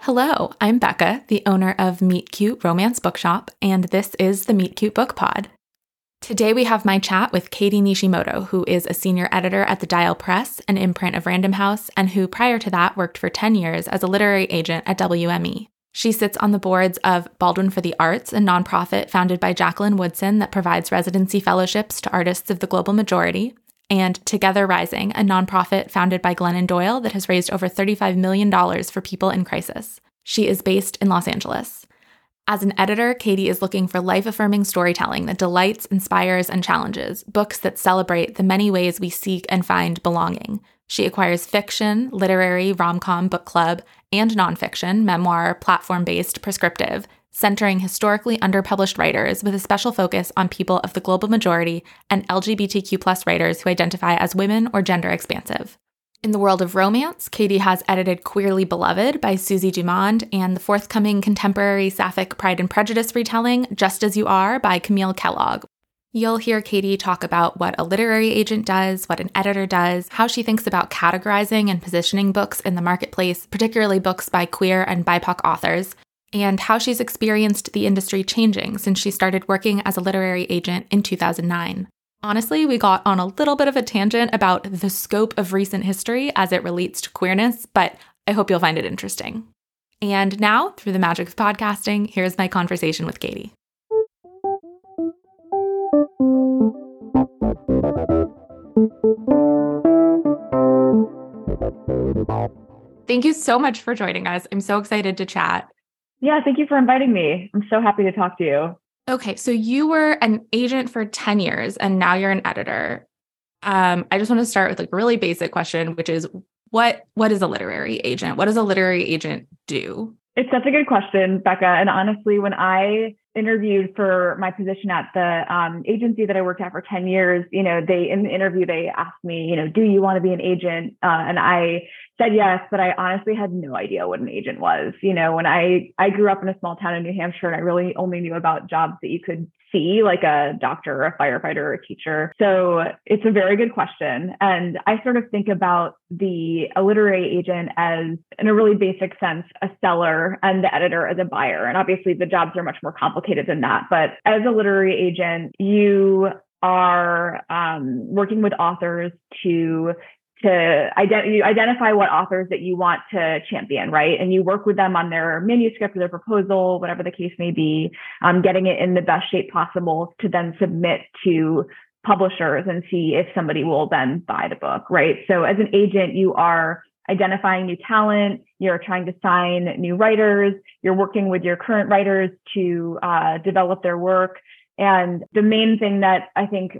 Hello, I'm Becca, the owner of Meet Cute Romance Bookshop, and this is the Meet Cute Book Pod. Today we have my chat with Katy Nishimoto, who is a senior editor at the Dial Press, an imprint of Random House, and who prior to that worked for 10 years as a literary agent at WME. She sits on the boards of Baldwin for the Arts, a nonprofit founded by Jacqueline Woodson that provides residency fellowships to artists of the global majority, and Together Rising, a nonprofit founded by Glennon Doyle that has raised over $35 million for people in crisis. She is based in Los Angeles. As an editor, Katy is looking for life affirming storytelling that delights, inspires, and challenges, books that celebrate the many ways we seek and find belonging. She acquires fiction, literary, rom com, book club, and nonfiction, memoir, platform based, prescriptive, centering historically underpublished writers with a special focus on people of the global majority and LGBTQ plus writers who identify as women or gender expansive. In the world of romance, Katy has edited Queerly Beloved by Susie Dumond and the forthcoming contemporary sapphic Pride and Prejudice retelling Just As You Are by Camille Kellogg. You'll hear Katy talk about what a literary agent does, what an editor does, how she thinks about categorizing and positioning books in the marketplace, particularly books by queer and BIPOC authors, and how she's experienced the industry changing since she started working as a literary agent in 2009. Honestly, we got on a little bit of a tangent about the scope of recent history as it relates to queerness, but I hope you'll find it interesting. And now, through the magic of podcasting, here's my conversation with Katy. Thank you so much for joining us. I'm so excited to chat. Yeah, thank you for inviting me. I'm so happy to talk to you. Okay, so you were an agent for 10 years and now you're an editor. Um, I just want to start with like a really basic question, which is what what is a literary agent? What does a literary agent do? It's such a good question, Becca. And honestly, when I interviewed for my position at the um, agency that I worked at for 10 years, you know, they in the interview they asked me, you know, do you want to be an agent? Uh, and I said yes, but I honestly had no idea what an agent was. You know, when I I grew up in a small town in New Hampshire, and I really only knew about jobs that you could see, like a doctor, a firefighter, a teacher. So it's a very good question, and I sort of think about the a literary agent as, in a really basic sense, a seller, and the editor as a buyer. And obviously, the jobs are much more complicated than that. But as a literary agent, you are um, working with authors to to ident- you identify what authors that you want to champion, right? And you work with them on their manuscript or their proposal, whatever the case may be, um, getting it in the best shape possible to then submit to publishers and see if somebody will then buy the book, right? So as an agent, you are identifying new talent, you're trying to sign new writers, you're working with your current writers to uh, develop their work. And the main thing that I think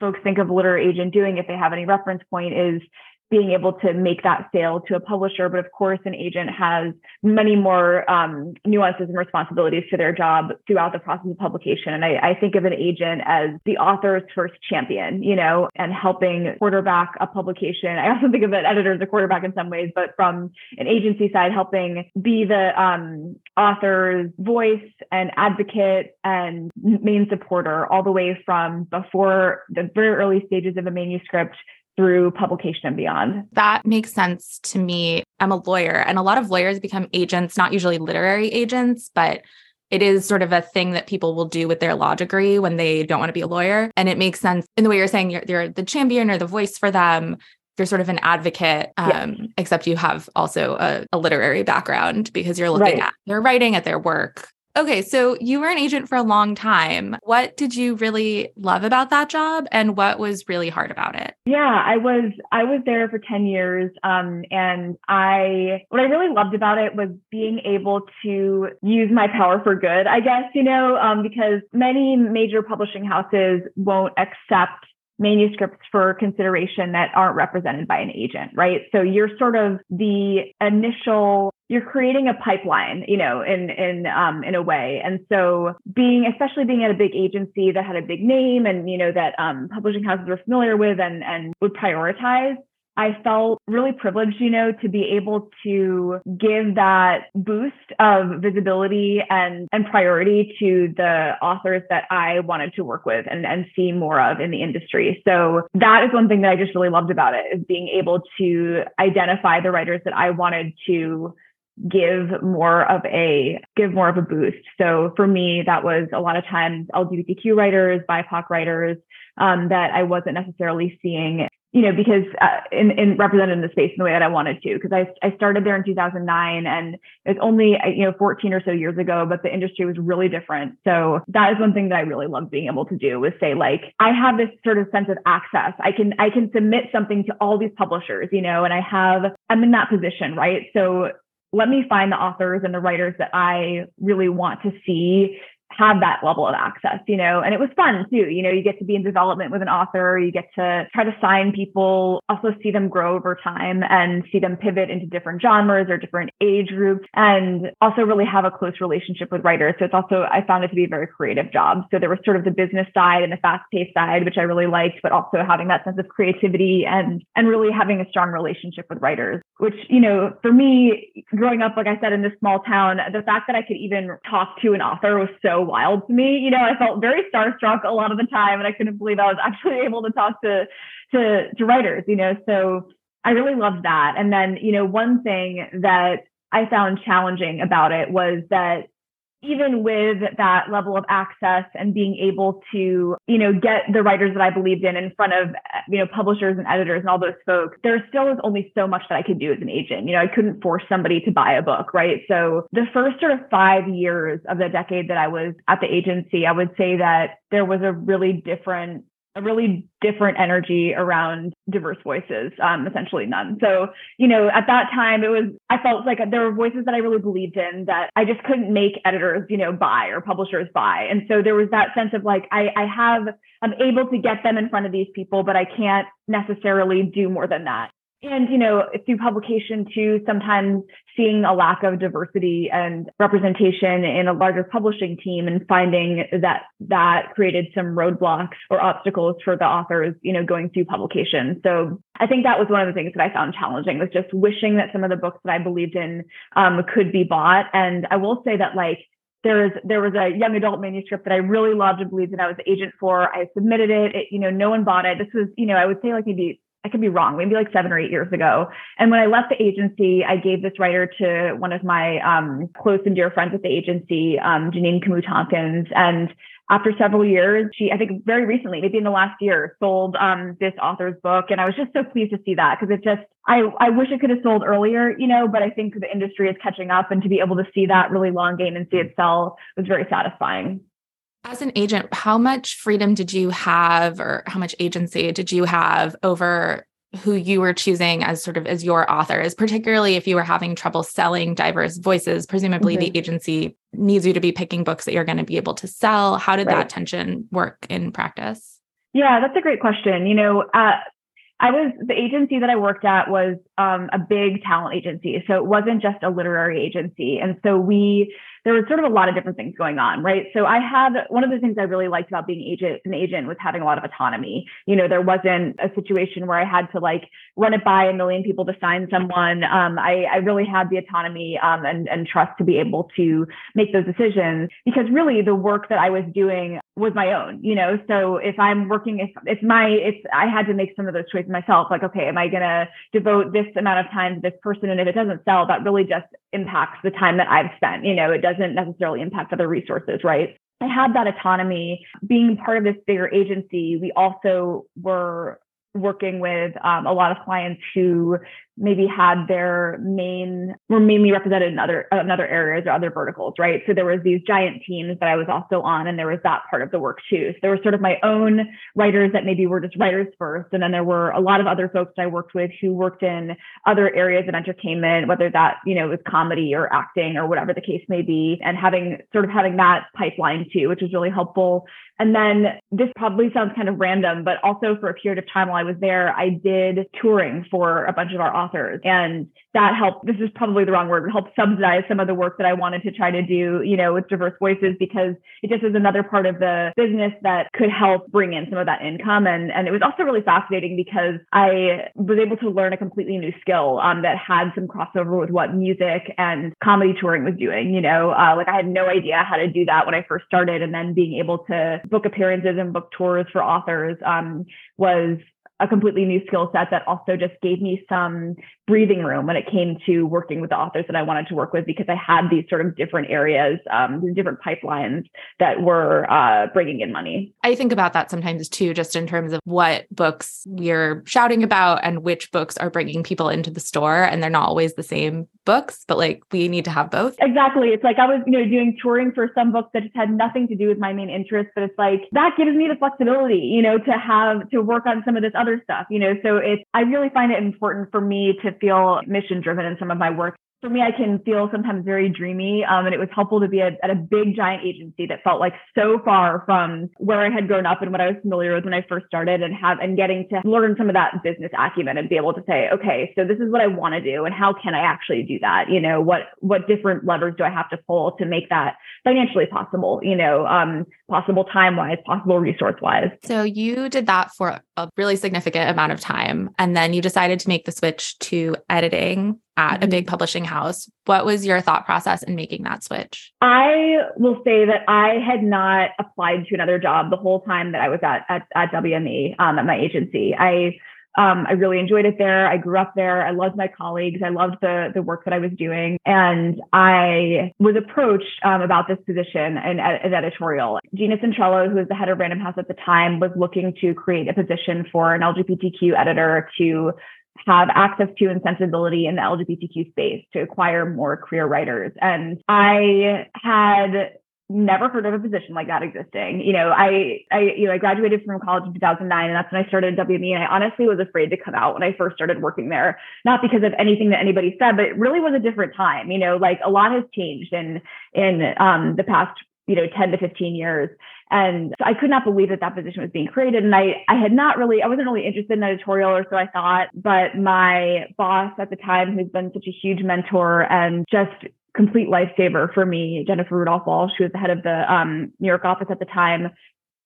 folks think of a literary agent doing if they have any reference point is being able to make that sale to a publisher. But of course, an agent has many more um, nuances and responsibilities to their job throughout the process of publication. And I, I, think of an agent as the author's first champion, you know, and helping quarterback a publication. I also think of an editor as a quarterback in some ways, but from an agency side, helping be the um, author's voice and advocate and main supporter all the way from before the very early stages of a manuscript through publication and beyond. That makes sense to me. I'm a lawyer, and a lot of lawyers become agents, not usually literary agents, but it is sort of a thing that people will do with their law degree when they don't want to be a lawyer. And it makes sense in the way you're saying you're, you're the champion or the voice for them. You're sort of an advocate, um, except you have also a, a, literary background because you're looking right. at their writing, at their work, Okay, so you were an agent for a long time. What did you really love about that job and what was really hard about it? Yeah, I was I was there for 10 years um, and I what I really loved about it was being able to use my power for good, I guess, you know, um, because many major publishing houses won't accept manuscripts for consideration that aren't represented by an agent, right? So you're sort of the initial you're creating a pipeline, you know, in in um, in a way. And so being, especially being at a big agency that had a big name and you know that um, publishing houses were familiar with and and would prioritize, I felt really privileged, you know, to be able to give that boost of visibility and, and priority to the authors that I wanted to work with and, and see more of in the industry. So that is one thing that I just really loved about it is being able to identify the writers that I wanted to give more of a give more of a boost. So for me, that was a lot of times LGBTQ writers, BIPOC writers um, that I wasn't necessarily seeing you know, because uh, in, in represented in the space in the way that I wanted to, because I, I started there in 2009 and it's only, uh, you know, 14 or so years ago, but the industry was really different. So that is one thing that I really loved being able to do was say, like, I have this sort of sense of access. I can, I can submit something to all these publishers, you know, and I have, I'm in that position, right? So let me find the authors and the writers that I really want to see have that level of access, you know, and it was fun too. You know, you get to be in development with an author, you get to try to sign people, also see them grow over time and see them pivot into different genres or different age groups, and also really have a close relationship with writers. So it's also, I found it to be a very creative job. So there was sort of the business side and the fast paced side, which I really liked, but also having that sense of creativity and, and really having a strong relationship with writers, which, you know, for me, growing up, like I said, in this small town, the fact that I could even talk to an author was so wild to me. You know, I felt very starstruck a lot of the time, and I couldn't believe I was actually able to talk to to, to writers. You know, so I really loved that. And then, you know, one thing that I found challenging about it was that even with that level of access and being able to, you know, get the writers that I believed in in front of, you know, publishers and editors and all those folks, there still was only so much that I could do as an agent. You know, I couldn't force somebody to buy a book, right? So the first sort of five years of the decade that I was at the agency, I would say that there was a really different a really different energy around diverse voices, um, essentially none. So, you know, at that time, it was, I felt like there were voices that I really believed in that I just couldn't make editors, you know, buy or publishers buy. And so there was that sense of like, I, I have, I'm able to get them in front of these people, but I can't necessarily do more than that and you know through publication too sometimes seeing a lack of diversity and representation in a larger publishing team and finding that that created some roadblocks or obstacles for the authors you know going through publication so i think that was one of the things that i found challenging was just wishing that some of the books that i believed in um, could be bought and i will say that like there was there was a young adult manuscript that I really loved and believed that I was the agent for. I submitted it. it. You know, no one bought it. This was, you know, I would say like maybe I could be wrong, maybe like seven or eight years ago. And when I left the agency, I gave this writer to one of my um, close and dear friends at the agency, um, Jeanine Camus Tompkins. And after several years, she, I think very recently, maybe in the last year, sold um, this author's book. And I was just so pleased to see that because it just, I, I wish it could have sold earlier, you know, but I think the industry is catching up and to be able to see that really long game and see it sell was very satisfying. As an agent, how much freedom did you have or how much agency did you have over who you were choosing as sort of as your authors, particularly if you were having trouble selling diverse voices? Presumably mm-hmm. the agency needs you to be picking books that you're going to be able to sell. How did right. that tension work in practice? Yeah, that's a great question. You know, uh, I was the agency that I worked at was um, a big talent agency, so it wasn't just a literary agency, and so we there was sort of a lot of different things going on, right? So I had one of the things I really liked about being agent an agent was having a lot of autonomy. You know, there wasn't a situation where I had to like run it by a million people to sign someone. Um, I, I really had the autonomy um, and, and trust to be able to make those decisions because really the work that I was doing was my own, you know. So if I'm working, if it's my, it's I had to make some of those choices myself. Like, okay, am I gonna devote this amount of time to this person? And if it doesn't sell, that really just impacts the time that I've spent. You know, it doesn't necessarily impact other resources, right? I had that autonomy. Being part of this bigger agency, we also were working with um, a lot of clients who maybe had their main were mainly represented in other other areas or other verticals, right? So there was these giant teams that I was also on, and there was that part of the work too. So there were sort of my own writers that maybe were just writers first, and then there were a lot of other folks that I worked with who worked in other areas of entertainment, whether that you know was comedy or acting or whatever the case may be, and having sort of having that pipeline too, which was really helpful. And then this probably sounds kind of random, but also for a period of time while I was there, I did touring for a bunch of our authors. And that helped, this is probably the wrong word, helped subsidize some of the work that I wanted to try to do, you know, with diverse voices because it just is another part of the business that could help bring in some of that income. And, and it was also really fascinating because I was able to learn a completely new skill um, that had some crossover with what music and comedy touring was doing. You know, uh, like I had no idea how to do that when I first started. And then being able to book appearances and book tours for authors um, was a completely new skill set that also just gave me some breathing room when it came to working with the authors that I wanted to work with because I had these sort of different areas, um, these different pipelines that were uh, bringing in money. I think about that sometimes too, just in terms of what books we're shouting about and which books are bringing people into the store. And they're not always the same books, but like we need to have both. Exactly. It's like I was, you know, doing touring for some books that just had nothing to do with my main interest, but it's like that gives me the flexibility, you know, to have to work on some of this other stuff, you know. So it's I really find it important for me to feel mission driven in some of my work for me, I can feel sometimes very dreamy. Um, and it was helpful to be at, at, a big giant agency that felt like so far from where I had grown up and what I was familiar with when I first started and have and getting to learn some of that business acumen and be able to say, okay, so this is what I want to do and how can I actually do that? You know, what what different levers do I have to pull to make that financially possible, you know, um, possible time wise, possible resource wise. So you did that for a really significant amount of time. And then you decided to make the switch to editing at mm-hmm. a big publishing house. What was your thought process in making that switch? I will say that I had not applied to another job the whole time that I was at at, at WME um, at my agency. I um, I really enjoyed it there. I grew up there. I loved my colleagues. I loved the the work that I was doing, and I was approached um, about this position and in editorial. Gina Centrello, who was the head of Random House at the time, was looking to create a position for an LGBTQ editor to have access to and sensibility in the LGBTQ space to acquire more queer writers. And I had never heard of a position like that existing. You know, I, I, you know, I graduated from college in 2009 and that's when I started WME. And I honestly was afraid to come out when I first started working there, not because of anything that anybody said, but it really was a different time. You know, like a lot has changed in, in um, the past, you know, 10 to 15 years. And so I could not believe that that position was being created. And I, I had not really, I wasn't really interested in editorial or so I thought, but my boss at the time, who's been such a huge mentor and just complete lifesaver for me, Jennifer Rudolph Walsh, who was the head of the um, New York office at the time,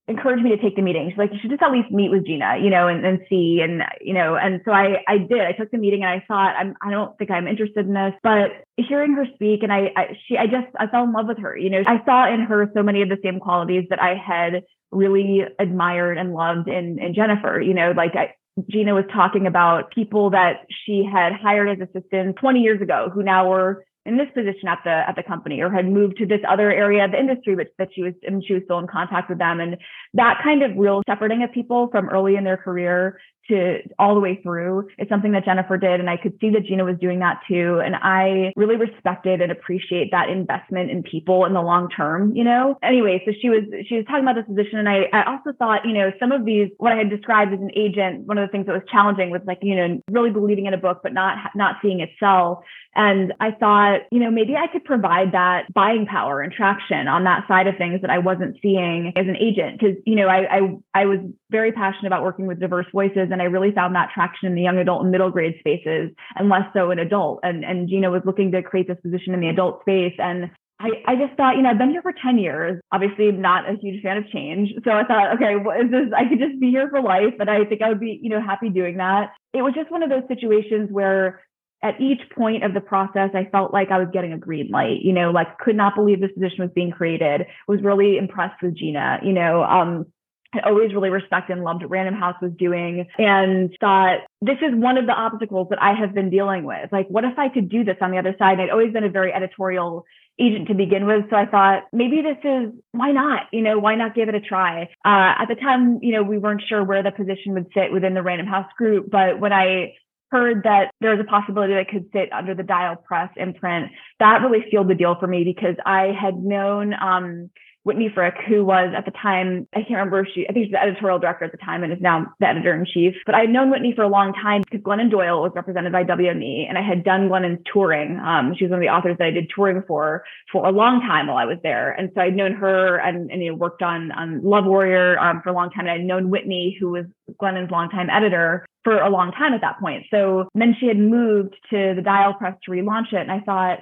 encouraged me to take the meeting. She's like, you should just at least meet with Gina, you know, and, and see. And, you know, and so I, I did, I took the meeting and I thought, I'm, I don't think I'm interested in this, but hearing her speak and I, I, she, I just, I fell in love with her. You know, I saw in her so many of the same qualities that I had really admired and loved in, in Jennifer, you know, like I, Gina was talking about people that she had hired as assistants 20 years ago who now were in this position at the at the company or had moved to this other area of the industry but that she was and she was still in contact with them. And that kind of real shepherding of people from early in their career to all the way through It's something that Jennifer did. And I could see that Gina was doing that too. And I really respected and appreciate that investment in people in the long term, you know? Anyway, so she was, she was talking about this position. And I, I also thought, you know, some of these, what I had described as an agent, one of the things that was challenging was like, you know, really believing in a book, but not, not seeing it sell. And I thought, you know, maybe I could provide that buying power and traction on that side of things that I wasn't seeing as an agent. Cause, you know, I, I, I was very passionate about working with diverse voices and I really found that traction in the young adult and middle grade spaces and less so in adult. And, and Gina was looking to create this position in the adult space. And I, I just thought, you know, I've been here for 10 years, obviously not a huge fan of change. So I thought, okay, what is this? I could just be here for life. but I think I would be, you know, happy doing that. It was just one of those situations where at each point of the process, I felt like I was getting a green light, you know, like could not believe this position was being created, was really impressed with Gina, you know, um, I always really respected and loved what Random House was doing and thought this is one of the obstacles that I have been dealing with. Like, what if I could do this on the other side? And I'd always been a very editorial agent to begin with. So I thought maybe this is why not? You know, why not give it a try? Uh, at the time, you know, we weren't sure where the position would sit within the Random House group, but when I heard that there was a possibility that it could sit under the Dial Press imprint, that really sealed the deal for me because I had known um, Whitney Frick, who was at the time, I can't remember, she, I think she's the editorial director at the time and is now the editor in chief. But I'd known Whitney for a long time because Glennon Doyle was represented by WME and I had done Glennon's touring. Um, she was one of the authors that I did touring for for a long time while I was there. And so I'd known her and, and you know, worked on, on Love Warrior um, for a long time. And I'd known Whitney, who was Glennon's longtime editor for a long time at that point. So then she had moved to the Dial Press to relaunch it. And I thought,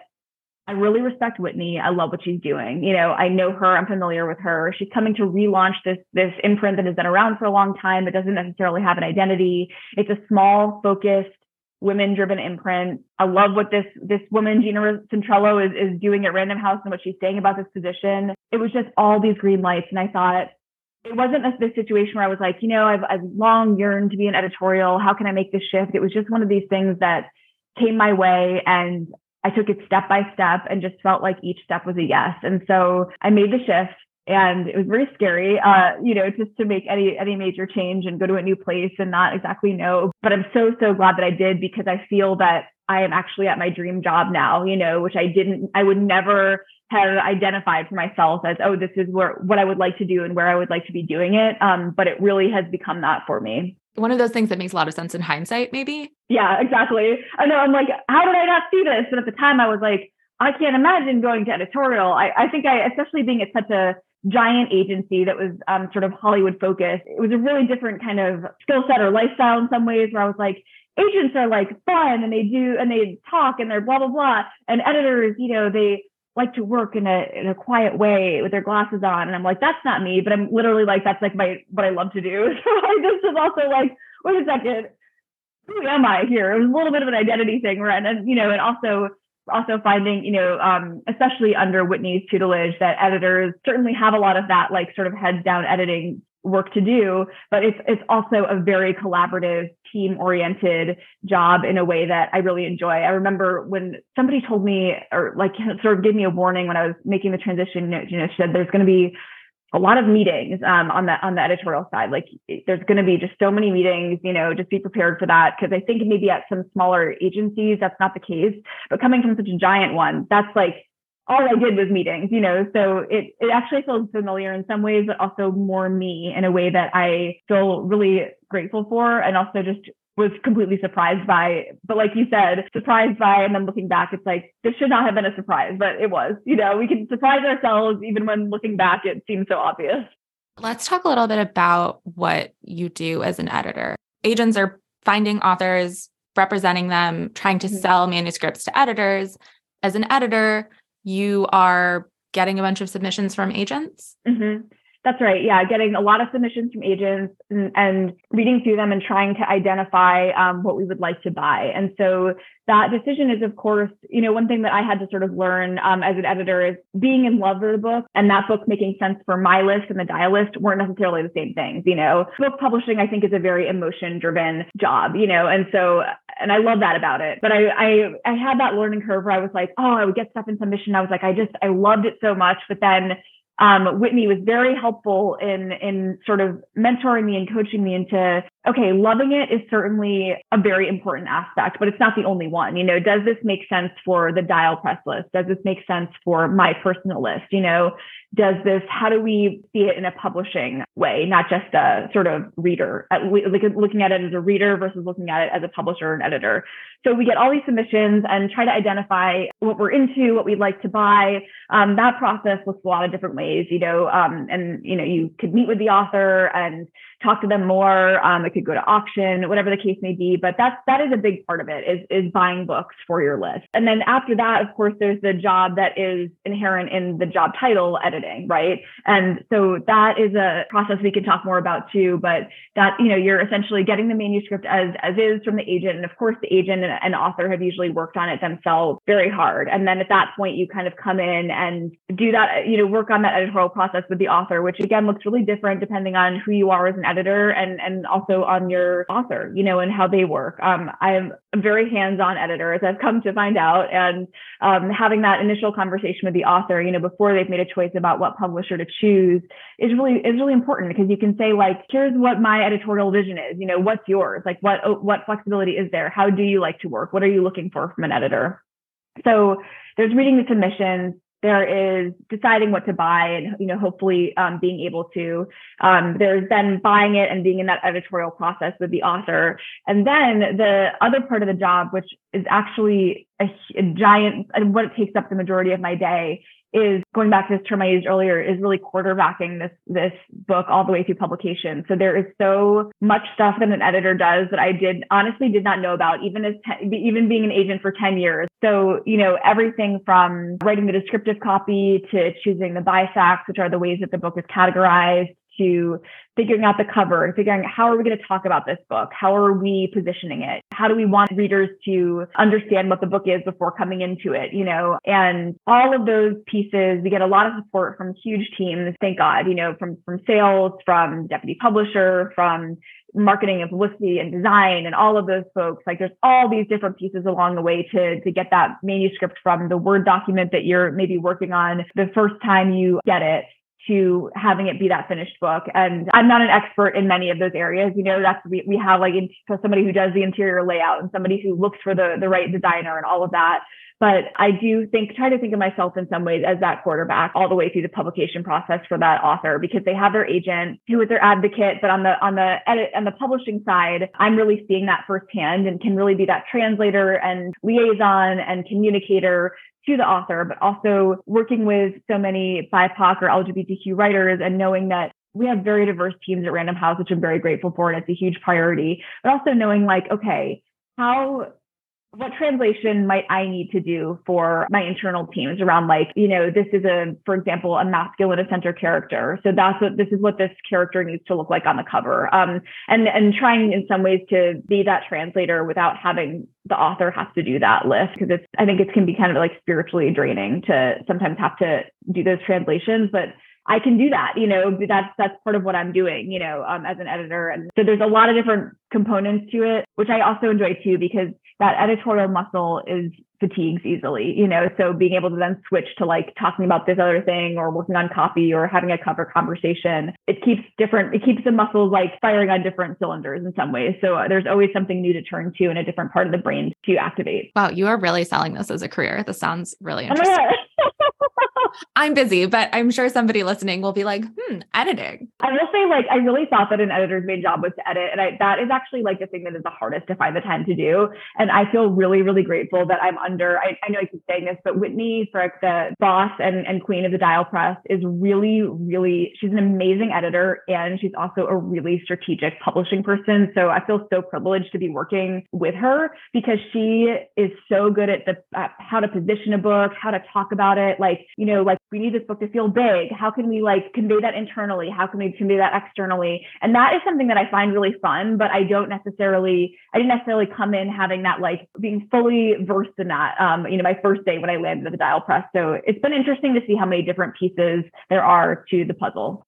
I really respect Whitney. I love what she's doing. You know, I know her. I'm familiar with her. She's coming to relaunch this this imprint that has been around for a long time. It doesn't necessarily have an identity. It's a small, focused, women-driven imprint. I love what this this woman Gina Centrello is is doing at Random House and what she's saying about this position. It was just all these green lights, and I thought it wasn't this situation where I was like, you know, I've, I've long yearned to be an editorial. How can I make this shift? It was just one of these things that came my way and I took it step by step and just felt like each step was a yes. And so I made the shift and it was very scary, uh, you know, just to make any any major change and go to a new place and not exactly know. But I'm so so glad that I did because I feel that I am actually at my dream job now, you know, which I didn't, I would never have identified for myself as, oh, this is where what I would like to do and where I would like to be doing it. Um, but it really has become that for me one of those things that makes a lot of sense in hindsight, maybe. Yeah, exactly. I know. I'm like, how did I not see this? But at the time, I was like, I can't imagine going to editorial. I, I think I, especially being at such a giant agency that was um, sort of Hollywood focused, it was a really different kind of skill set or lifestyle in some ways where I was like, agents are like fun and they do and they talk and they're blah blah blah and editors you know they like to work in a in a quiet way with their glasses on. And I'm like, that's not me, but I'm literally like, that's like my what I love to do. So I just was also like, wait a second, who am I here? It was a little bit of an identity thing, right? And you know, and also also finding, you know, um, especially under Whitney's tutelage, that editors certainly have a lot of that like sort of heads down editing work to do, but it's it's also a very collaborative, team oriented job in a way that I really enjoy. I remember when somebody told me or like sort of gave me a warning when I was making the transition, you know, said there's going to be a lot of meetings um, on the on the editorial side. Like there's going to be just so many meetings, you know, just be prepared for that because I think maybe at some smaller agencies that's not the case, but coming from such a giant one, that's like all I did was meetings, you know, so it, it actually feels familiar in some ways, but also more me in a way that I feel really grateful for and also just was completely surprised by. But like you said, surprised by, and then looking back, it's like, this should not have been a surprise, but it was, you know, we can surprise ourselves even when looking back, it seems so obvious. Let's talk a little bit about what you do as an editor. Agents are finding authors, representing them, trying to mm-hmm. sell manuscripts to editors. As an editor, you are getting a bunch of submissions from agents? Mm-hmm. That's right. Yeah, getting a lot of submissions from agents and, and reading through them and trying to identify um, what we would like to buy. And so that decision is, of course, you know, one thing that I had to sort of learn um, as an editor is being in love with the book and that book making sense for my list and the dial list weren't necessarily the same things. You know, book publishing, I think, is a very emotion driven job, you know, and so and I love that about it. But I, I I had that learning curve where I was like, oh, I would get stuff in submission. I was like, I just I loved it so much, but then um, Whitney was very helpful in in sort of mentoring me and coaching me into okay, loving it is certainly a very important aspect, but it's not the only one. You know, does this make sense for the dial press list? Does this make sense for my personal list? You know, does this, how do we see it in a publishing way, not just a sort of reader, like looking at it as a reader versus looking at it as a publisher and editor. So we get all these submissions and try to identify what we're into, what we'd like to buy. Um, that process looks a lot of different ways, you know, um, and, you know, you could meet with the author and talk to them more. Um, it could go to auction, whatever the case may be. But that's that is a big part of it is is buying books for your list. And then after that, of course, there's the job that is inherent in the job title editing, right? And so that is a process we can talk more about too. But that you know you're essentially getting the manuscript as as is from the agent, and of course the agent and, and author have usually worked on it themselves very hard. And then at that point, you kind of come in and do that, you know, work on that editorial process with the author, which again looks really different depending on who you are as an editor and and also on your author, you know, and how they work. Um, I'm a very hands-on editor, as I've come to find out, and um, having that initial conversation with the author, you know, before they've made a choice about what publisher to choose, is really is really important because you can say like, here's what my editorial vision is. You know, what's yours? Like, what what flexibility is there? How do you like to work? What are you looking for from an editor? So there's reading the submissions there is deciding what to buy and you know hopefully um, being able to um, there's then buying it and being in that editorial process with the author. And then the other part of the job which is actually a, a giant and what it takes up the majority of my day is going back to this term I used earlier is really quarterbacking this this book all the way through publication. So there is so much stuff that an editor does that I did honestly did not know about even as even being an agent for 10 years. So, you know, everything from writing the descriptive copy to choosing the BISACs, which are the ways that the book is categorized, to figuring out the cover, figuring out how are we going to talk about this book? How are we positioning it? How do we want readers to understand what the book is before coming into it? You know, and all of those pieces, we get a lot of support from huge teams. Thank God, you know, from, from sales, from deputy publisher, from marketing and publicity and design and all of those folks like there's all these different pieces along the way to to get that manuscript from the word document that you're maybe working on the first time you get it to having it be that finished book. And I'm not an expert in many of those areas. You know, that's we, we have like so somebody who does the interior layout and somebody who looks for the the right designer and all of that. But I do think try to think of myself in some ways as that quarterback all the way through the publication process for that author because they have their agent who is their advocate. But on the on the edit on the publishing side, I'm really seeing that firsthand and can really be that translator and liaison and communicator to the author, but also working with so many BIPOC or LGBTQ writers and knowing that we have very diverse teams at Random House, which I'm very grateful for, and it's a huge priority. But also knowing like, okay, how what translation might I need to do for my internal teams around like, you know, this is a, for example, a masculine center character. So that's what this is what this character needs to look like on the cover. Um, and and trying in some ways to be that translator without having the author have to do that list because it's I think it can be kind of like spiritually draining to sometimes have to do those translations, but I can do that. You know, that's that's part of what I'm doing. You know, um, as an editor, and so there's a lot of different components to it, which I also enjoy too because that editorial muscle is fatigues easily, you know. So being able to then switch to like talking about this other thing or working on copy or having a cover conversation, it keeps different, it keeps the muscles like firing on different cylinders in some ways. So uh, there's always something new to turn to in a different part of the brain to activate. Wow, you are really selling this as a career. This sounds really oh interesting. I'm busy, but I'm sure somebody listening will be like, hmm, editing. I will say, like, I really thought that an editor's main job was to edit. And I, that is actually like the thing that is the hardest to find the time to do. And I feel really, really grateful that I'm under, I, I know I keep saying this, but Whitney Frick, the boss and, and queen of the Dial Press, is really, really, she's an amazing editor. And she's also a really strategic publishing person. So I feel so privileged to be working with her because she is so good at the how to position a book, how to talk about it. Like, you know, like we need this book to feel big. How can we like convey that internally? How can we convey that externally? And that is something that I find really fun, but I don't necessarily, I didn't necessarily come in having that like being fully versed in that. Um, you know, my first day when I landed at the Dial Press. So it's been interesting to see how many different pieces there are to the puzzle.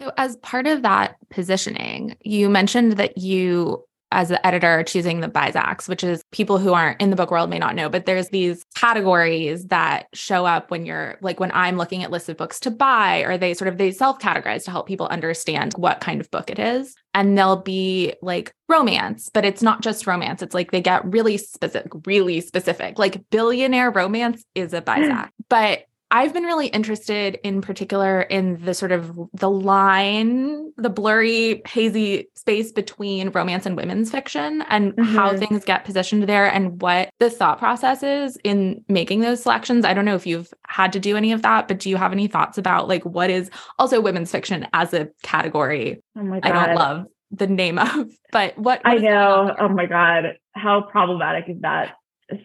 So, as part of that positioning, you mentioned that you as the editor choosing the BISACs, which is people who aren't in the book world may not know, but there's these categories that show up when you're like when I'm looking at lists of books to buy, or they sort of they self-categorize to help people understand what kind of book it is. And they'll be like romance, but it's not just romance. It's like they get really specific, really specific. Like billionaire romance is a BISAC. Mm. but I've been really interested in particular in the sort of the line, the blurry, hazy space between romance and women's fiction and mm-hmm. how things get positioned there and what the thought process is in making those selections. I don't know if you've had to do any of that, but do you have any thoughts about like what is also women's fiction as a category? Oh my God. I don't love the name of, but what, what I know. Oh my God. How problematic is that?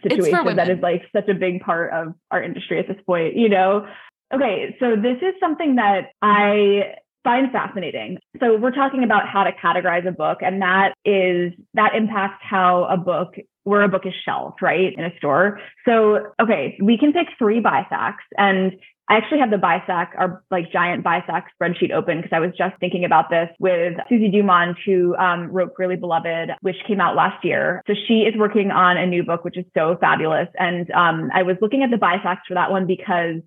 Situation that is like such a big part of our industry at this point, you know? Okay, so this is something that I find fascinating. So we're talking about how to categorize a book, and that is that impacts how a book where a book is shelved, right, in a store. So, okay, we can pick three BISACs, and I actually have the BISAC, our like giant BISAC spreadsheet open because I was just thinking about this with Susie Dumond, who um, wrote Queerly Beloved, which came out last year. So she is working on a new book, which is so fabulous. And um, I was looking at the BISACs for that one because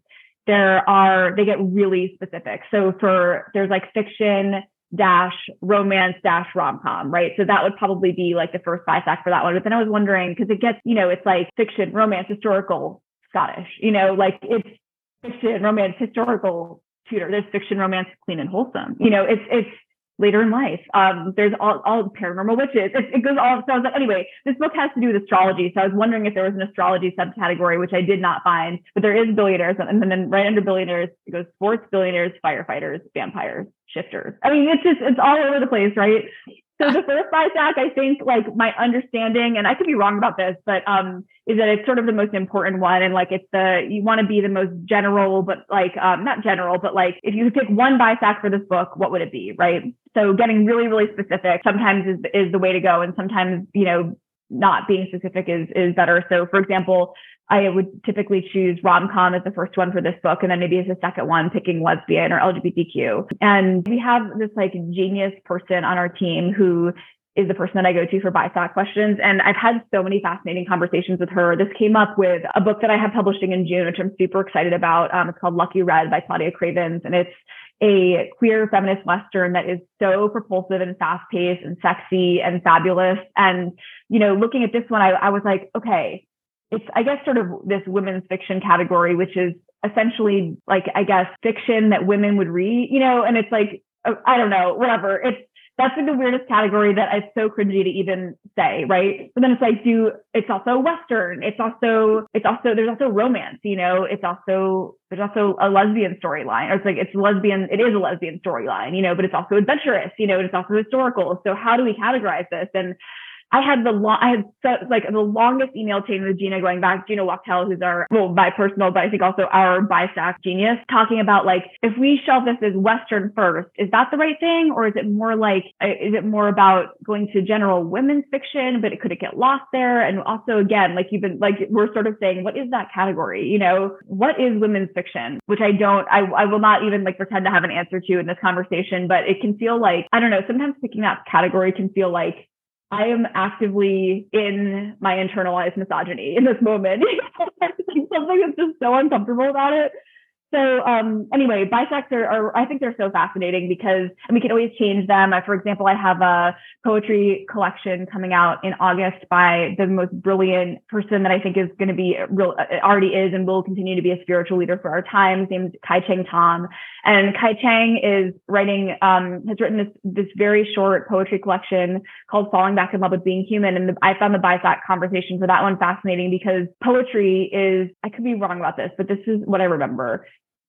there are, they get really specific. So for, there's like fiction, dash romance dash rom-com, right? So that would probably be like the first BISAC for that one. But then I was wondering, because it gets, you know, it's like fiction, romance, historical, Scottish. You know, like it's fiction, romance, historical Tudor. There's fiction, romance, clean and wholesome. You know, it's it's later in life. Um, there's all, all paranormal witches. It, it, goes all. So I was like, anyway, this book has to do with astrology. So I was wondering if there was an astrology subcategory, which I did not find. But there is billionaires, and then right under billionaires it goes sports, billionaires, firefighters, vampires, shifters. I mean, it's just it's all over the place, right? So the first BISAC, I think, like my understanding, and I could be wrong about this, but um, is that it's sort of the most important one, and like it's the you want to be the most general, but like um, not general, but like if you could pick one BISAC for this book, what would it be, right? So getting really, really specific sometimes is is the way to go, and sometimes you know not being specific is is better. So for example, I would typically choose rom com as the first one for this book, and then maybe as the second one, picking lesbian or LGBTQ. And we have this like genius person on our team who is the person that I go to for BISAC questions. And I've had so many fascinating conversations with her. This came up with a book that I have publishing in June, which I'm super excited about. Um, it's called Lucky Red by Claudia Cravens. And it's a queer feminist Western that is so propulsive and fast paced and sexy and fabulous. And, you know, looking at this one, I, I was like, okay, it's I guess sort of this women's fiction category, which is essentially like I guess fiction that women would read, you know, and it's like uh, I don't know, whatever. It's that's like the weirdest category that it's so cringy to even say, right? But then it's like, do it's also Western. It's also it's also there's also romance, you know. It's also there's also a lesbian storyline. Or it's like it's lesbian. It is a lesbian storyline, you know, but it's also adventurous, you know. It's also historical. So how do we categorize this? And I had the long, I had so, like the longest email chain with Gina going back, Gina Wachtel, who's our, well, my personal, but I think also our BISAC genius, talking about like, if we shelve this as Western first, is that the right thing? Or is it more like, uh, is it more about going to general women's fiction, but it could it get lost there? And also, again, like you've been, like, we're sort of saying, what is that category? You know, what is women's fiction? Which I don't, I, I will not even like pretend to have an answer to in this conversation, but it can feel like, I don't know, sometimes picking that category can feel like I am actively in my internalized misogyny in this moment. Something that's just so uncomfortable about it. So um, anyway, BISACs are, are, I think they're so fascinating because we can always change them. Uh, for example, I have a poetry collection coming out in August by the most brilliant person that I think is going to be real, uh, already is and will continue to be a spiritual leader for our times, named Kai-Cheng Thom. And Kai-Cheng is writing, um, has written this, this very short poetry collection called Falling Back in Love with Being Human. And the, I found the BISAC conversation for that one fascinating because poetry is, I could be wrong about this, but this is what I remember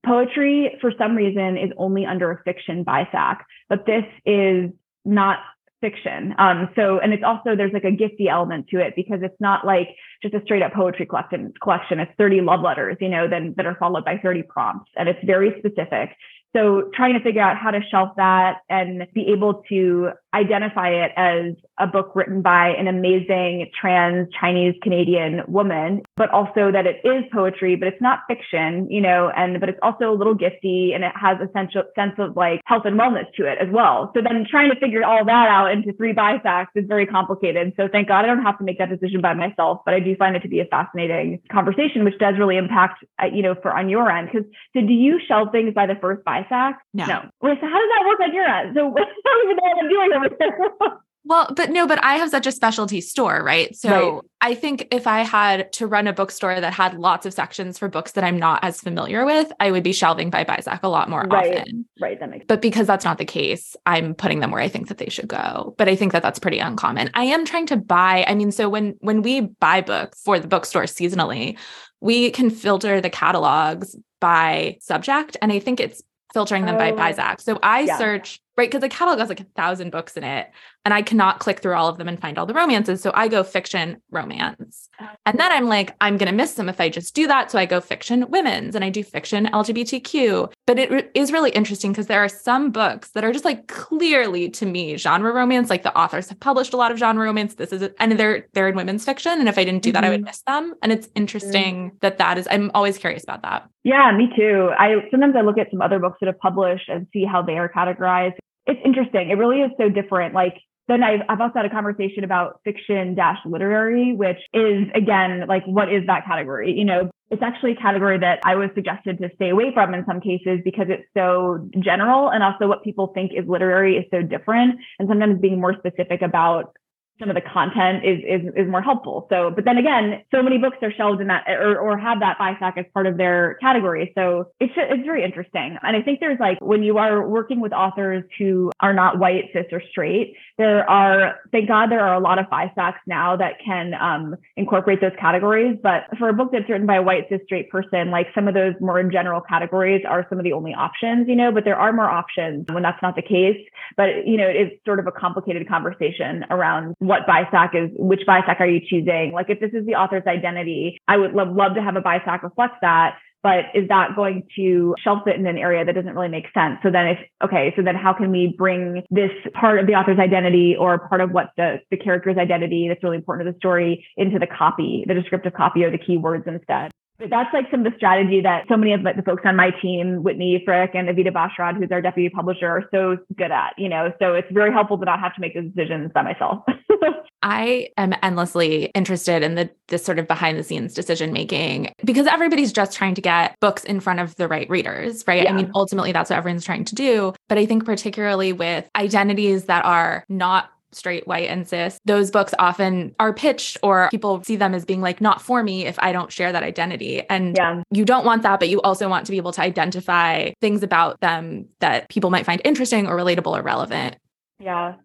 Poetry, for some reason, is only under a fiction BISAC, but this is not fiction. Um, so, and it's also, there's like a gifty element to it because it's not like just a straight up poetry collection, collection. It's 30 love letters, you know, then that are followed by 30 prompts and it's very specific. So trying to figure out how to shelf that and be able to identify it as a book written by an amazing trans Chinese Canadian woman, but also that it is poetry, but it's not fiction, you know, and but it's also a little gifty and it has a sense of, sense of like health and wellness to it as well. So then trying to figure all that out into three BISACs is very complicated. So thank God I don't have to make that decision by myself, but I do find it to be a fascinating conversation, which does really impact, uh, you know, for on your end. Because so do you shelve things by the first BISAC? No. no. Wait, so how does that work on your end? So don't even know what I'm doing over here. Well, but no, but I have such a specialty store, right? So right. I think if I had to run a bookstore that had lots of sections for books that I'm not as familiar with, I would be shelving by BISAC a lot more right. often. Right. That makes But because that's not the case, I'm putting them where I think that they should go. But I think that that's pretty uncommon. I am trying to buy, I mean, so when when we buy books for the bookstore seasonally, we can filter the catalogs by subject. And I think it's filtering them oh, by BISAC. So I yeah. search right? Because the catalog has like a thousand books in it, and I cannot click through all of them and find all the romances. So I go fiction, romance. And then I'm like, I'm going to miss them if I just do that. So I go fiction, women's, and I do fiction, LGBTQ. But it re- is really interesting because there are some books that are just like clearly to me genre romance. Like the authors have published a lot of genre romance. This is, a, and they're they're in women's fiction. And if I didn't do that, mm-hmm. I would mm-hmm. miss them. And it's interesting mm-hmm. that that is. I'm always curious about that. Yeah, me too. I sometimes I look at some other books that have published and see how they are categorized it's interesting. It really is so different. Like then I've, I've also had a conversation about fiction dash literary, which is again, like, what is that category? You know, it's actually a category that I was suggested to stay away from in some cases because it's so general and also what people think is literary is so different. And sometimes being more specific about some of the content is, is is more helpful. So, but then again, so many books are shelved in that or, or have that BISAC as part of their category. So it's it's very interesting. And I think there's like when you are working with authors who are not white, cis, or straight, there are thank God there are a lot of BISACs now that can um, incorporate those categories. But for a book that's written by a white, cis, straight person, like some of those more general categories are some of the only options, you know. But there are more options when that's not the case. But you know, it's sort of a complicated conversation around what BISAC is, which BISAC are you choosing? Like if this is the author's identity, I would love, love to have a BISAC reflect that. But is that going to shelf it in an area that doesn't really make sense? So then if, okay, so then how can we bring this part of the author's identity or part of what the, the character's identity that's really important to the story into the copy, the descriptive copy or the keywords instead? But that's like some of the strategy that so many of the folks on my team, Whitney Frick and Avideh Bashirrad, who's our deputy publisher, are so good at, you know, so it's very helpful to not have to make those decisions by myself. I am endlessly interested in the this sort of behind the scenes decision making because everybody's just trying to get books in front of the right readers, right? Yeah. I mean, ultimately that's what everyone's trying to do, but I think particularly with identities that are not straight, white, and cis, those books often are pitched or people see them as being like, not for me if I don't share that identity. And yeah. you don't want that, but you also want to be able to identify things about them that people might find interesting or relatable or relevant. Yeah.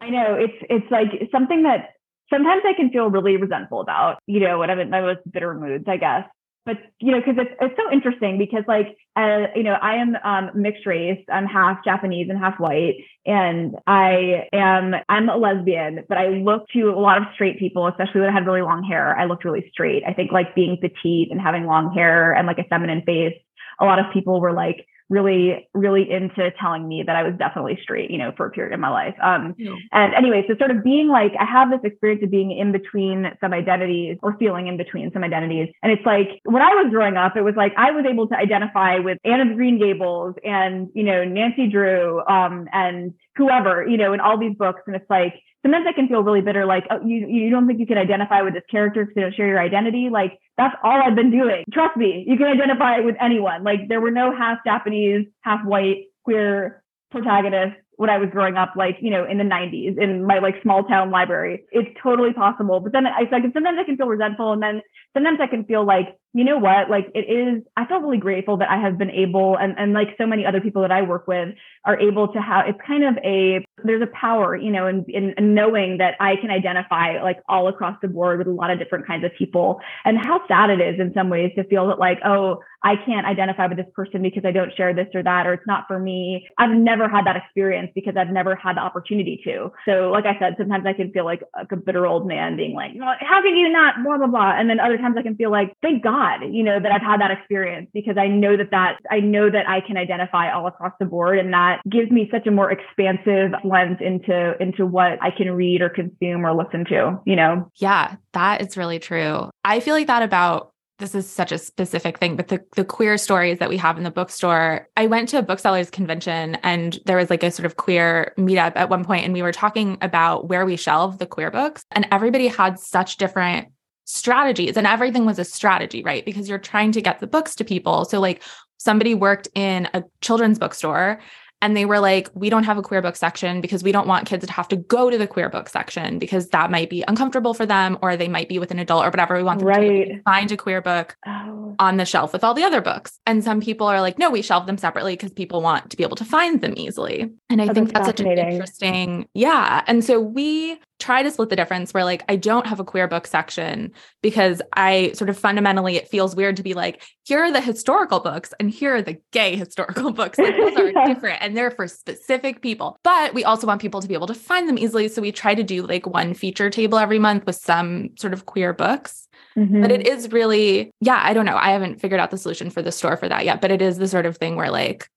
I know it's it's like something that sometimes I can feel really resentful about, you know, when I'm in my most bitter moods, I guess but you know, because it's it's so interesting because like uh, you know, I am um, mixed race. I'm half Japanese and half white, and I am I'm a lesbian. But I look to a lot of straight people, especially that had really long hair. I looked really straight. I think like being petite and having long hair and like a feminine face. A lot of people were like, really, really into telling me that I was definitely straight, you know, for a period of my life. Um, yeah. And anyway, so sort of being like, I have this experience of being in between some identities or feeling in between some identities. And it's like, when I was growing up, it was like, I was able to identify with Anne of Green Gables and, you know, Nancy Drew um, and whoever, you know, in all these books. And it's like, sometimes I can feel really bitter, like, oh, you, you don't think you can identify with this character because they don't share your identity. Like, that's all I've been doing. Trust me, you can identify with anyone. Like, there were no half Japanese, half white, queer protagonists when I was growing up, like, you know, in the 90s in my like small town library. It's totally possible. But then I, I can, sometimes I can feel resentful. And then sometimes I can feel like, you know what, like it is, I feel really grateful that I have been able, and, and like so many other people that I work with are able to have, it's kind of a, there's a power, you know, in, in, in knowing that I can identify like all across the board with a lot of different kinds of people and how sad it is in some ways to feel that like, oh, I can't identify with this person because I don't share this or that, or it's not for me. I've never had that experience because I've never had the opportunity to. So, like I said, sometimes I can feel like a bitter old man being like, how can you not, blah, blah, blah. And then other times I can feel like, thank God, you know, that I've had that experience because I know that that, I know that I can identify all across the board. And that gives me such a more expansive lens into, into what I can read or consume or listen to, you know? Yeah, that is really true. I feel like that about this is such a specific thing, but the, the queer stories that we have in the bookstore, I went to a booksellers convention and there was like a sort of queer meetup at one point, and we were talking about where we shelve the queer books, and everybody had such different strategies, and everything was a strategy, right? Because you're trying to get the books to people. So, like, somebody worked in a children's bookstore and they were like, we don't have a queer book section because we don't want kids to have to go to the queer book section because that might be uncomfortable for them or they might be with an adult or whatever. We want them right. to find a queer book oh. on the shelf with all the other books. And some people are like, no, we shelve them separately because people want to be able to find them easily. And I oh, think that's such an interesting, yeah. And so we try to split the difference where like I don't have a queer book section because I sort of fundamentally it feels weird to be like here are the historical books and here are the gay historical books. Like those are different and they're for specific people. But we also want people to be able to find them easily so we try to do like one feature table every month with some sort of queer books. Mm-hmm. but it is really yeah I don't know. I haven't figured out the solution for the store for that yet but it is the sort of thing where like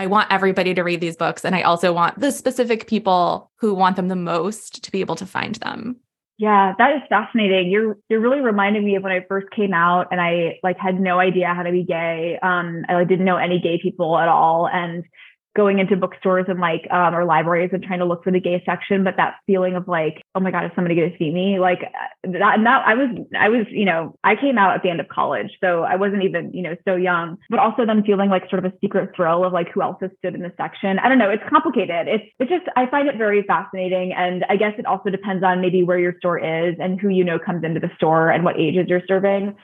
I want everybody to read these books. And I also want the specific people who want them the most to be able to find them. Yeah, that is fascinating. You're you're really reminding me of when I first came out and I like had no idea how to be gay. Um, I like, didn't know any gay people at all, and going into bookstores and like um, or libraries and trying to look for the gay section, but that feeling of like, oh my god, is somebody going to see me? Like that. And that I was, I was, you know, I came out at the end of college, so I wasn't even, you know, so young. But also then feeling like sort of a secret thrill of like who else has stood in the section. I don't know. It's complicated. It's it's just I find it very fascinating, and I guess it also depends on maybe where your store is and who you know comes into the store and what ages you're serving.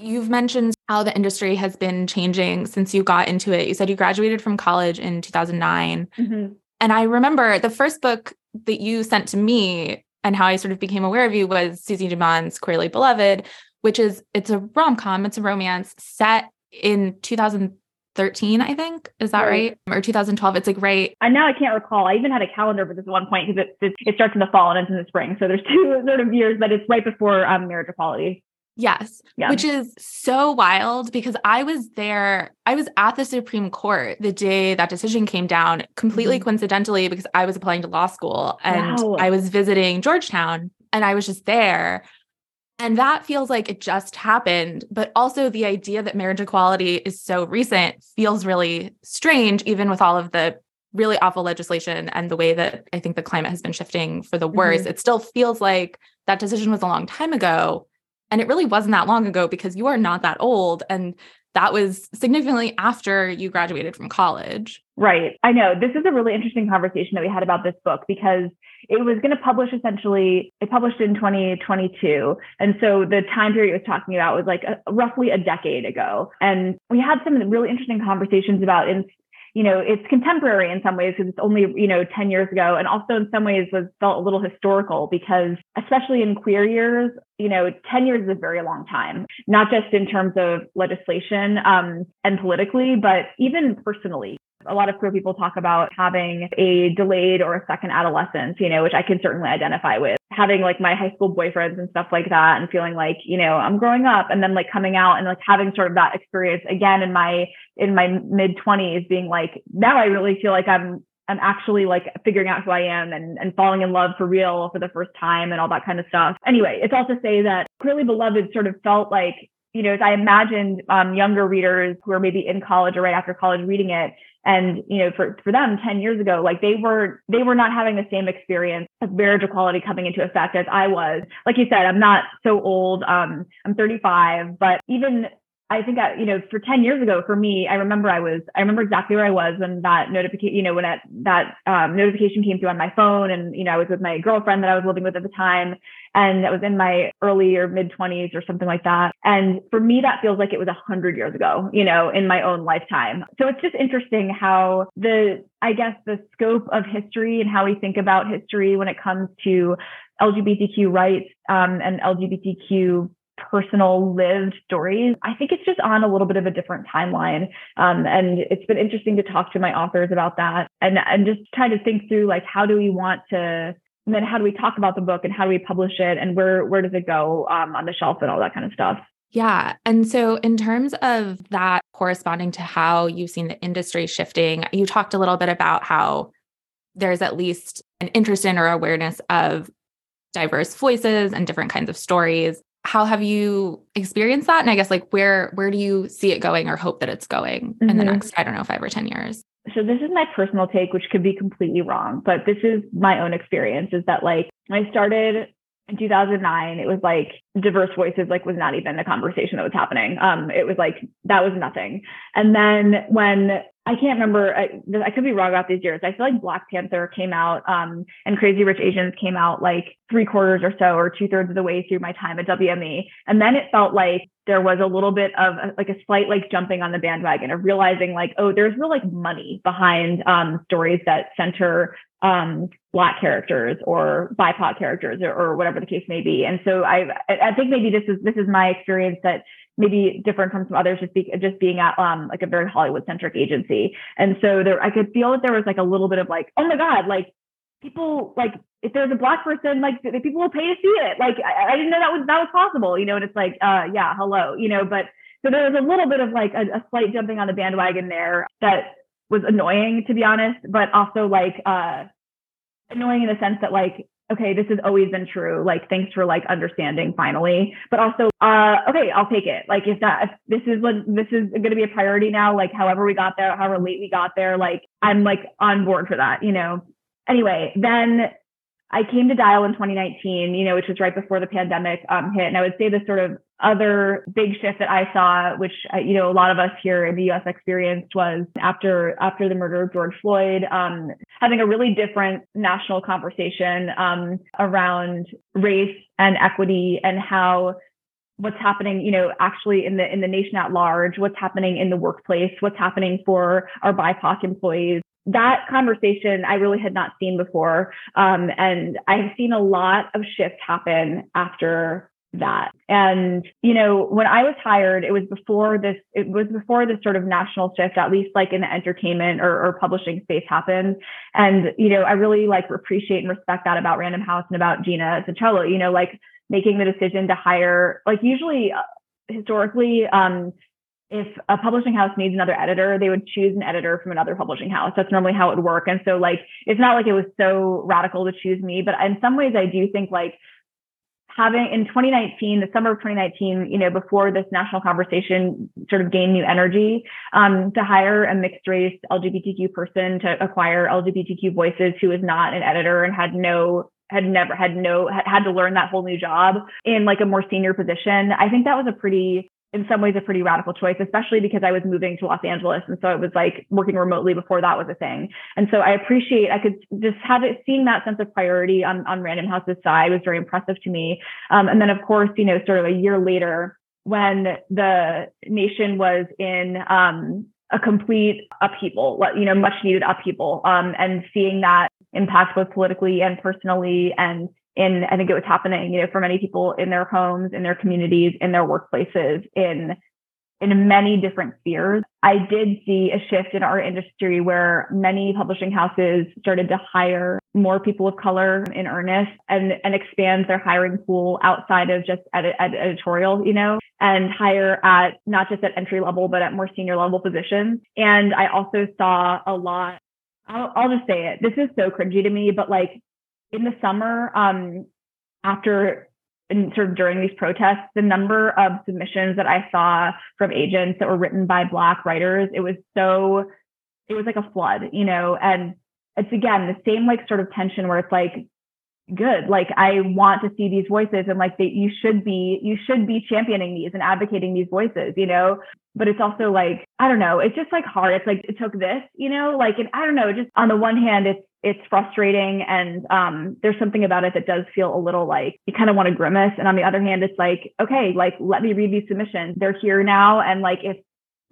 You've mentioned how the industry has been changing since you got into it. You said you graduated from college in 2009. Mm-hmm. And I remember the first book that you sent to me and how I sort of became aware of you was Susie Dumond's Queerly Beloved, which is it's a rom-com, it's a romance set in 2013, I think. Is that right? right? Or 2012. It's like right. And now I can't recall. I even had a calendar for this one point because it, it, it starts in the fall and ends in the spring. So there's two sort of years, but it's right before um, marriage equality. Yes. Yeah. Which is so wild because I was there, I was at the Supreme Court the day that decision came down, completely mm-hmm. coincidentally, because I was applying to law school and wow. I was visiting Georgetown and I was just there. And that feels like it just happened. But also, the idea that marriage equality is so recent feels really strange, even with all of the really awful legislation and the way that I think the climate has been shifting for the worse. Mm-hmm. It still feels like that decision was a long time ago. And it really wasn't that long ago because you are not that old. And that was significantly after you graduated from college. Right. I know. This is a really interesting conversation that we had about this book because it was going to publish essentially, it published in 2022. And so the time period it was talking about was like a, roughly a decade ago. And we had some really interesting conversations about in, you know, it's contemporary in some ways because it's only, you know, 10 years ago. And also in some ways was felt a little historical because especially in queer years, you know, 10 years is a very long time, not just in terms of legislation um, and politically, but even personally. A lot of queer people talk about having a delayed or a second adolescence, you know, which I can certainly identify with. Having like my high school boyfriends and stuff like that and feeling like, you know, I'm growing up and then like coming out and like having sort of that experience again in my in my mid 20s being like now I really feel like I'm I'm actually like figuring out who I am and, and falling in love for real for the first time and all that kind of stuff. Anyway, it's all to say that Queerly Beloved sort of felt like, you know, as I imagined um, younger readers who are maybe in college or right after college reading it, and you know for for them 10 years ago like they were they were not having the same experience of marriage equality coming into effect as i was like you said i'm not so old um i'm 35 but even I think I, you know, for 10 years ago, for me, I remember I was, I remember exactly where I was when that notification, you know, when that, that um, notification came through on my phone and, you know, I was with my girlfriend that I was living with at the time. And that was in my early or mid 20s or something like that. And for me, that feels like it was hundred years ago, you know, in my own lifetime. So it's just interesting how the, I guess, the scope of history and how we think about history when it comes to LGBTQ rights um, and LGBTQ personal lived stories. I think it's just on a little bit of a different timeline. Um, and it's been interesting to talk to my authors about that and, and just try to think through like, how do we want to, and then how do we talk about the book and how do we publish it and where, where does it go um, on the shelf and all that kind of stuff. Yeah. And so, in terms of that corresponding to how you've seen the industry shifting, you talked a little bit about how there's at least an interest in or awareness of diverse voices and different kinds of stories how have you experienced that and i guess like where where do you see it going or hope that it's going mm-hmm. in the mm-hmm. next i don't know five or ten years so this is my personal take which could be completely wrong but this is my own experience is that like i started in 2009 it was like diverse voices like was not even a conversation that was happening. Um it was like that was nothing. And then when i can't remember I, I, could be wrong about these years i feel like black panther came out um and crazy rich asians came out like three quarters or so or two-thirds of the way through my time at wme and then it felt like there was a little bit of a, like a slight like jumping on the bandwagon of realizing like oh there's real like money behind um stories that center um, black characters or BIPOC characters or, or, whatever the case may be. And so I, I think maybe this is, this is my experience that maybe different from some others just, be, just being at um, like a very Hollywood centric agency. And so there, I could feel that there was like a little bit of like, oh my God, like people like if there's a black person, like people will pay to see it. Like I, I didn't know that was, that was possible, you know, and it's like, uh, yeah, hello, you know, but so there was a little bit of like a, a slight jumping on the bandwagon there that was annoying to be honest, but also like uh, annoying in the sense that like okay, this has always been true. Like, thanks for like understanding finally. But also, uh, okay, I'll take it. Like, if that, if this is what this is going to be a priority now, like, however we got there, however late we got there, like, I'm like on board for that, you know? Anyway, then I came to Dial in 2019, you know, which was right before the pandemic um, hit. And I would say the sort of other big shift that I saw, which uh, you know a lot of us here in the U.S. experienced, was after after the murder of George Floyd, um, having a really different national conversation um, around race and equity and how what's happening you know actually in the in the nation at large what's happening in the workplace what's happening for our bipoc employees that conversation I really had not seen before. Um, and I've seen a lot of shift happen after that. And, you know, when I was hired, it was before this, it was before this sort of national shift, at least like in the entertainment or, or publishing space happened. And, you know, I really like appreciate and respect that about Random House and about Gina Centrello, you know, like making the decision to hire, like usually uh, historically, um, if a publishing house needs another editor, they would choose an editor from another publishing house. That's normally how it would work. And so like it's not like it was so radical to choose me, but in some ways I do think like having in 2019, the summer of 2019, you know, before this national conversation sort of gained new energy, um, to hire a mixed race LGBTQ person to acquire LGBTQ voices who was not an editor and had no had never had no had to learn that whole new job in like a more senior position. I think that was a pretty in some ways a pretty radical choice, especially because I was moving to Los Angeles. And so it was like working remotely before that was a thing. And so I appreciate, I could just have it, seeing that sense of priority on, on Random House's side was very impressive to me. Um, and then of course, you know, sort of a year later, when the nation was in um, a complete upheaval, you know, much needed upheaval, um, and seeing that impact both politically and personally and in I think it was happening, you know, for many people in their homes, in their communities, in their workplaces, in in many different spheres. I did see a shift in our industry where many publishing houses started to hire more people of color in earnest and, and expand their hiring pool outside of just ed- editorial, you know, and hire at not just at entry level, but at more senior level positions. And I also saw a lot, I'll, I'll just say it. This is so cringy to me, but like in the summer, um, after and sort of during these protests, the number of submissions that I saw from agents that were written by Black writers, it was so, it was like a flood, you know, and it's again the same like sort of tension where it's like, good, like I want to see these voices and like you should be, you should be championing these and advocating these voices, you know, but it's also like, I don't know, it's just like hard. It's like, it took this, you know, like, and I don't know, just on the one hand, it's, it's frustrating and um, there's something about it that does feel a little like you kind of want to grimace. And on the other hand it's like okay like let me read these submissions. They're here now and like if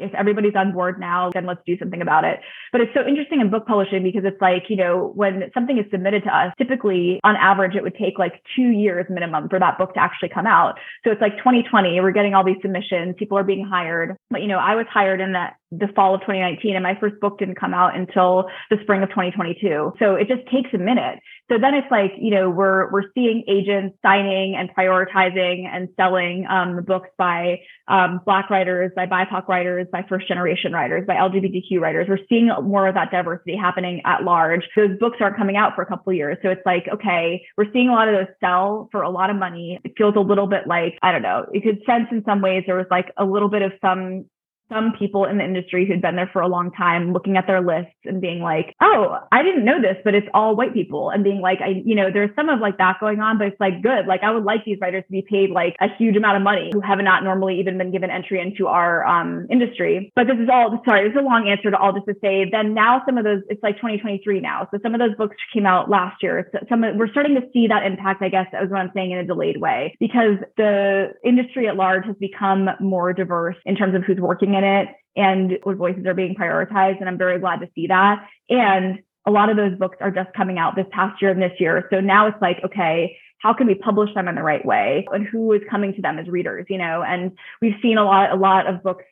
if everybody's on board now, then let's do something about it. But it's so interesting in book publishing because it's like, you know, when something is submitted to us, typically on average, it would take like two years minimum for that book to actually come out. So it's like 2020, we're getting all these submissions, people are being hired. But, you know, I was hired in that the fall of 2019 and my first book didn't come out until the spring of 2022 so it just takes a minute so then it's like you know we're we're seeing agents signing and prioritizing and selling um, the books by um, black writers by bipoc writers by first generation writers by lgbtq writers. We're seeing more of that diversity happening at large. Those books aren't coming out for a couple years. So it's like okay we're seeing a lot of those sell for a lot of money. It feels a little bit like i don't know you could sense in some ways there was like a little bit of some some people in the industry who'd been there for a long time looking at their lists and being like, oh, I didn't know this, but it's all white people. And being like, I, you know, there's some of like that going on, but it's like good. Like I would like these writers to be paid like a huge amount of money who have not normally even been given entry into our um, industry. But this is all, sorry, this is a long answer to all just to say then now some of those, it's like 2023 now. So some of those books came out last year. So some of, we're starting to see that impact, I guess, is what I'm saying in a delayed way because the industry at large has become more diverse in terms of who's working in it and what voices are being prioritized. And I'm very glad to see that. And a lot of those books are just coming out this past year and this year. So now it's like, okay, how can we publish them in the right way? And who is coming to them as readers, you know? And we've seen a lot, a lot of books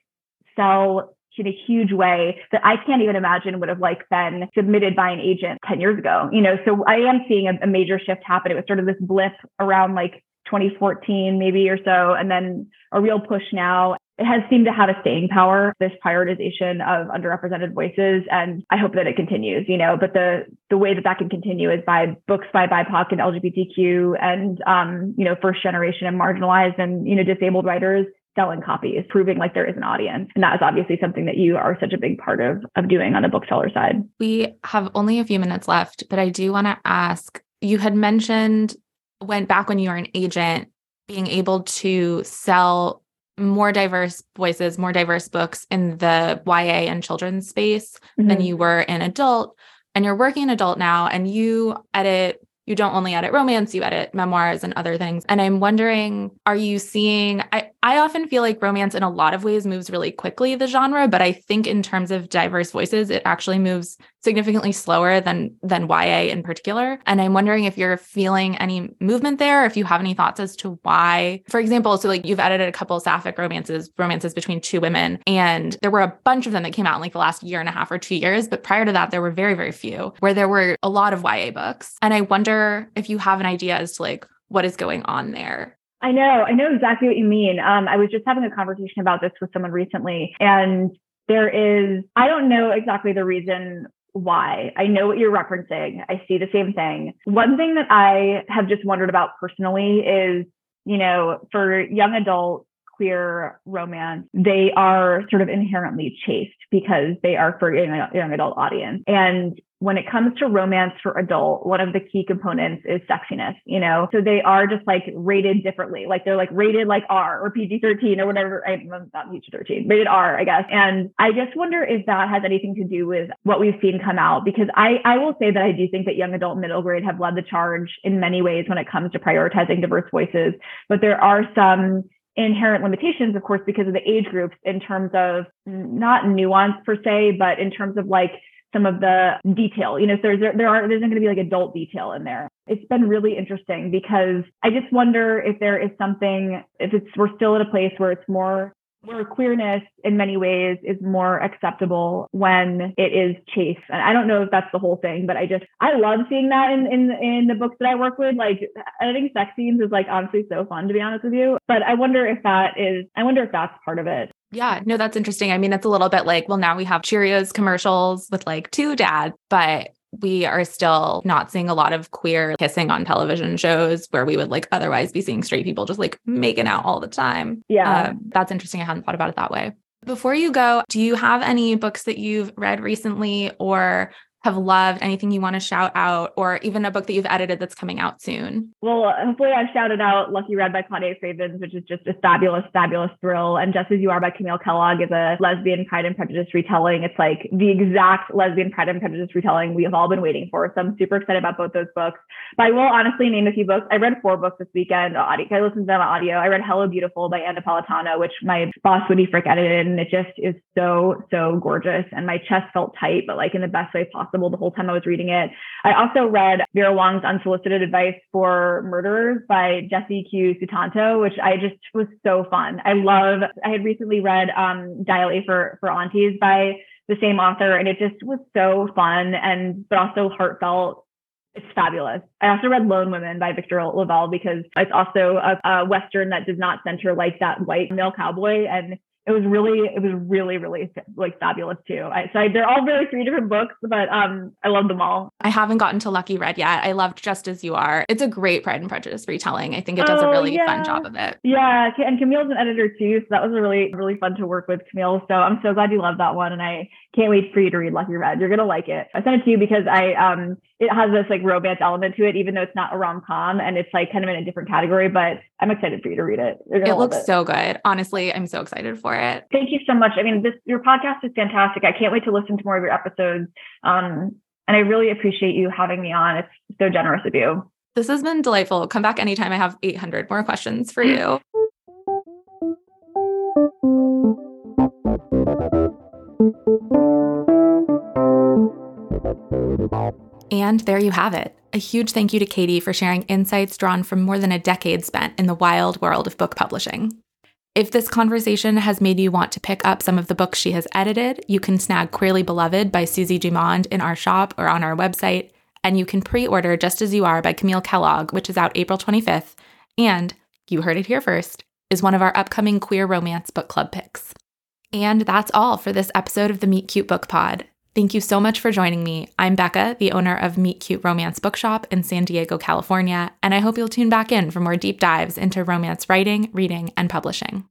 sell in a huge way that I can't even imagine would have like been submitted by an agent 10 years ago, you know? So I am seeing a, a major shift happen. It was sort of this blip around like 2014 maybe or so, and then a real push now it has seemed to have a staying power, this prioritization of underrepresented voices. And I hope that it continues, you know, but the, the way that that can continue is by books by BIPOC and LGBTQ and, um, you know, first generation and marginalized and, you know, disabled writers selling copies, proving like there is an audience. And that is obviously something that you are such a big part of, of doing on the bookseller side. We have only a few minutes left, but I do want to ask, you had mentioned when back when you were an agent, being able to sell more diverse voices, more diverse books in the YA and children's space mm-hmm. than you were in adult. And you're working adult now and you edit you don't only edit romance, you edit memoirs and other things. And I'm wondering, are you seeing I, I often feel like romance in a lot of ways moves really quickly, the genre, but I think in terms of diverse voices, it actually moves significantly slower than than YA in particular. And I'm wondering if you're feeling any movement there, if you have any thoughts as to why. For example, so like you've edited a couple sapphic romances, romances between two women, and there were a bunch of them that came out in like the last year and a half or two years. But prior to that, there were very, very few where there were a lot of YA books. And I wonder if you have an idea as to like what is going on there. I know, I know exactly what you mean. Um, I was just having a conversation about this with someone recently, and there is, I don't know exactly the reason why. I know what you're referencing. I see the same thing. One thing that I have just wondered about personally is, you know, for young adult queer romance, they are sort of inherently chaste because they are for a young adult audience. And when it comes to romance for adult, one of the key components is sexiness, you know? So they are just like rated differently. Like they're like rated like R or PG 13 or whatever. I'm not PG 13, rated R, I guess. And I just wonder if that has anything to do with what we've seen come out because I, I will say that I do think that young adult middle grade have led the charge in many ways when it comes to prioritizing diverse voices. But there are some inherent limitations, of course, because of the age groups in terms of not nuance per se, but in terms of like some of the detail. You know, so there's there, there are there's not going to be like adult detail in there. It's been really interesting because I just wonder if there is something if it's we're still at a place where it's more where queerness in many ways is more acceptable when it is chaste. And I don't know if that's the whole thing, but I just I love seeing that in in in the books that I work with. Like editing sex scenes is like honestly so fun to be honest with you. But I wonder if that is I wonder if that's part of it. Yeah, no, that's interesting. I mean, it's a little bit like, well, now we have Cheerios commercials with like two dads, but we are still not seeing a lot of queer kissing on television shows where we would like otherwise be seeing straight people just like making out all the time. Yeah. Uh, that's interesting. I hadn't thought about it that way. Before you go, do you have any books that you've read recently or have loved, anything you want to shout out, or even a book that you've edited that's coming out soon? Well, hopefully I've shouted out Lucky Red by Claudia Cravens, which is just a fabulous, fabulous thrill. And Just As You Are by Camille Kellogg is a lesbian Pride and Prejudice retelling. It's like the exact lesbian Pride and Prejudice retelling we have all been waiting for. So I'm super excited about both those books. But I will honestly name a few books. I read four books this weekend. Audio. I listened to them on audio. I read Hello Beautiful by Anna Napolitano, which my boss Whitney Frick edited, and it just is so, so gorgeous. And my chest felt tight, but like in the best way possible the whole time I was reading it. I also read Vera Wong's Unsolicited Advice for Murderers by Jesse Q. Sutanto, which I just was so fun. I love, I had recently read um, Dial A for, for Aunties by the same author, and it just was so fun and, but also heartfelt it's fabulous. I also read Lone Women by Victor LaValle because it's also a, a, Western that does not center like that white male cowboy. And it was really it was really really like fabulous too. I, so I, they're all really three different books but um i love them all. I haven't gotten to lucky red yet. I loved just as you are. It's a great pride and prejudice retelling. I think it does oh, a really yeah. fun job of it. Yeah and camille's an editor too so that was a really really fun to work with camille. So i'm so glad you loved that one and i can't wait for you to read lucky red. You're gonna like it. I sent it to you because i um it has this like romance element to it, even though it's not a rom com and it's like kind of in a different category. But I'm excited for you to read it. It looks it. so good. Honestly, I'm so excited for it. Thank you so much. I mean, this your podcast is fantastic. I can't wait to listen to more of your episodes. Um, and I really appreciate you having me on. It's so generous of you. This has been delightful. Come back anytime. I have 800 more questions for you. And there you have it. A huge thank you to Katy for sharing insights drawn from more than a decade spent in the wild world of book publishing. If this conversation has made you want to pick up some of the books she has edited, you can snag Queerly Beloved by Susie Dumond in our shop or on our website, and you can pre order Just As You Are by Camille Kellogg, which is out April 25th. And you heard it here first is one of our upcoming queer romance book club picks. And that's all for this episode of the Meet Cute Book Pod. Thank you so much for joining me. I'm Becca, the owner of Meet Cute Romance Bookshop in San Diego, California, and I hope you'll tune back in for more deep dives into romance writing, reading, and publishing.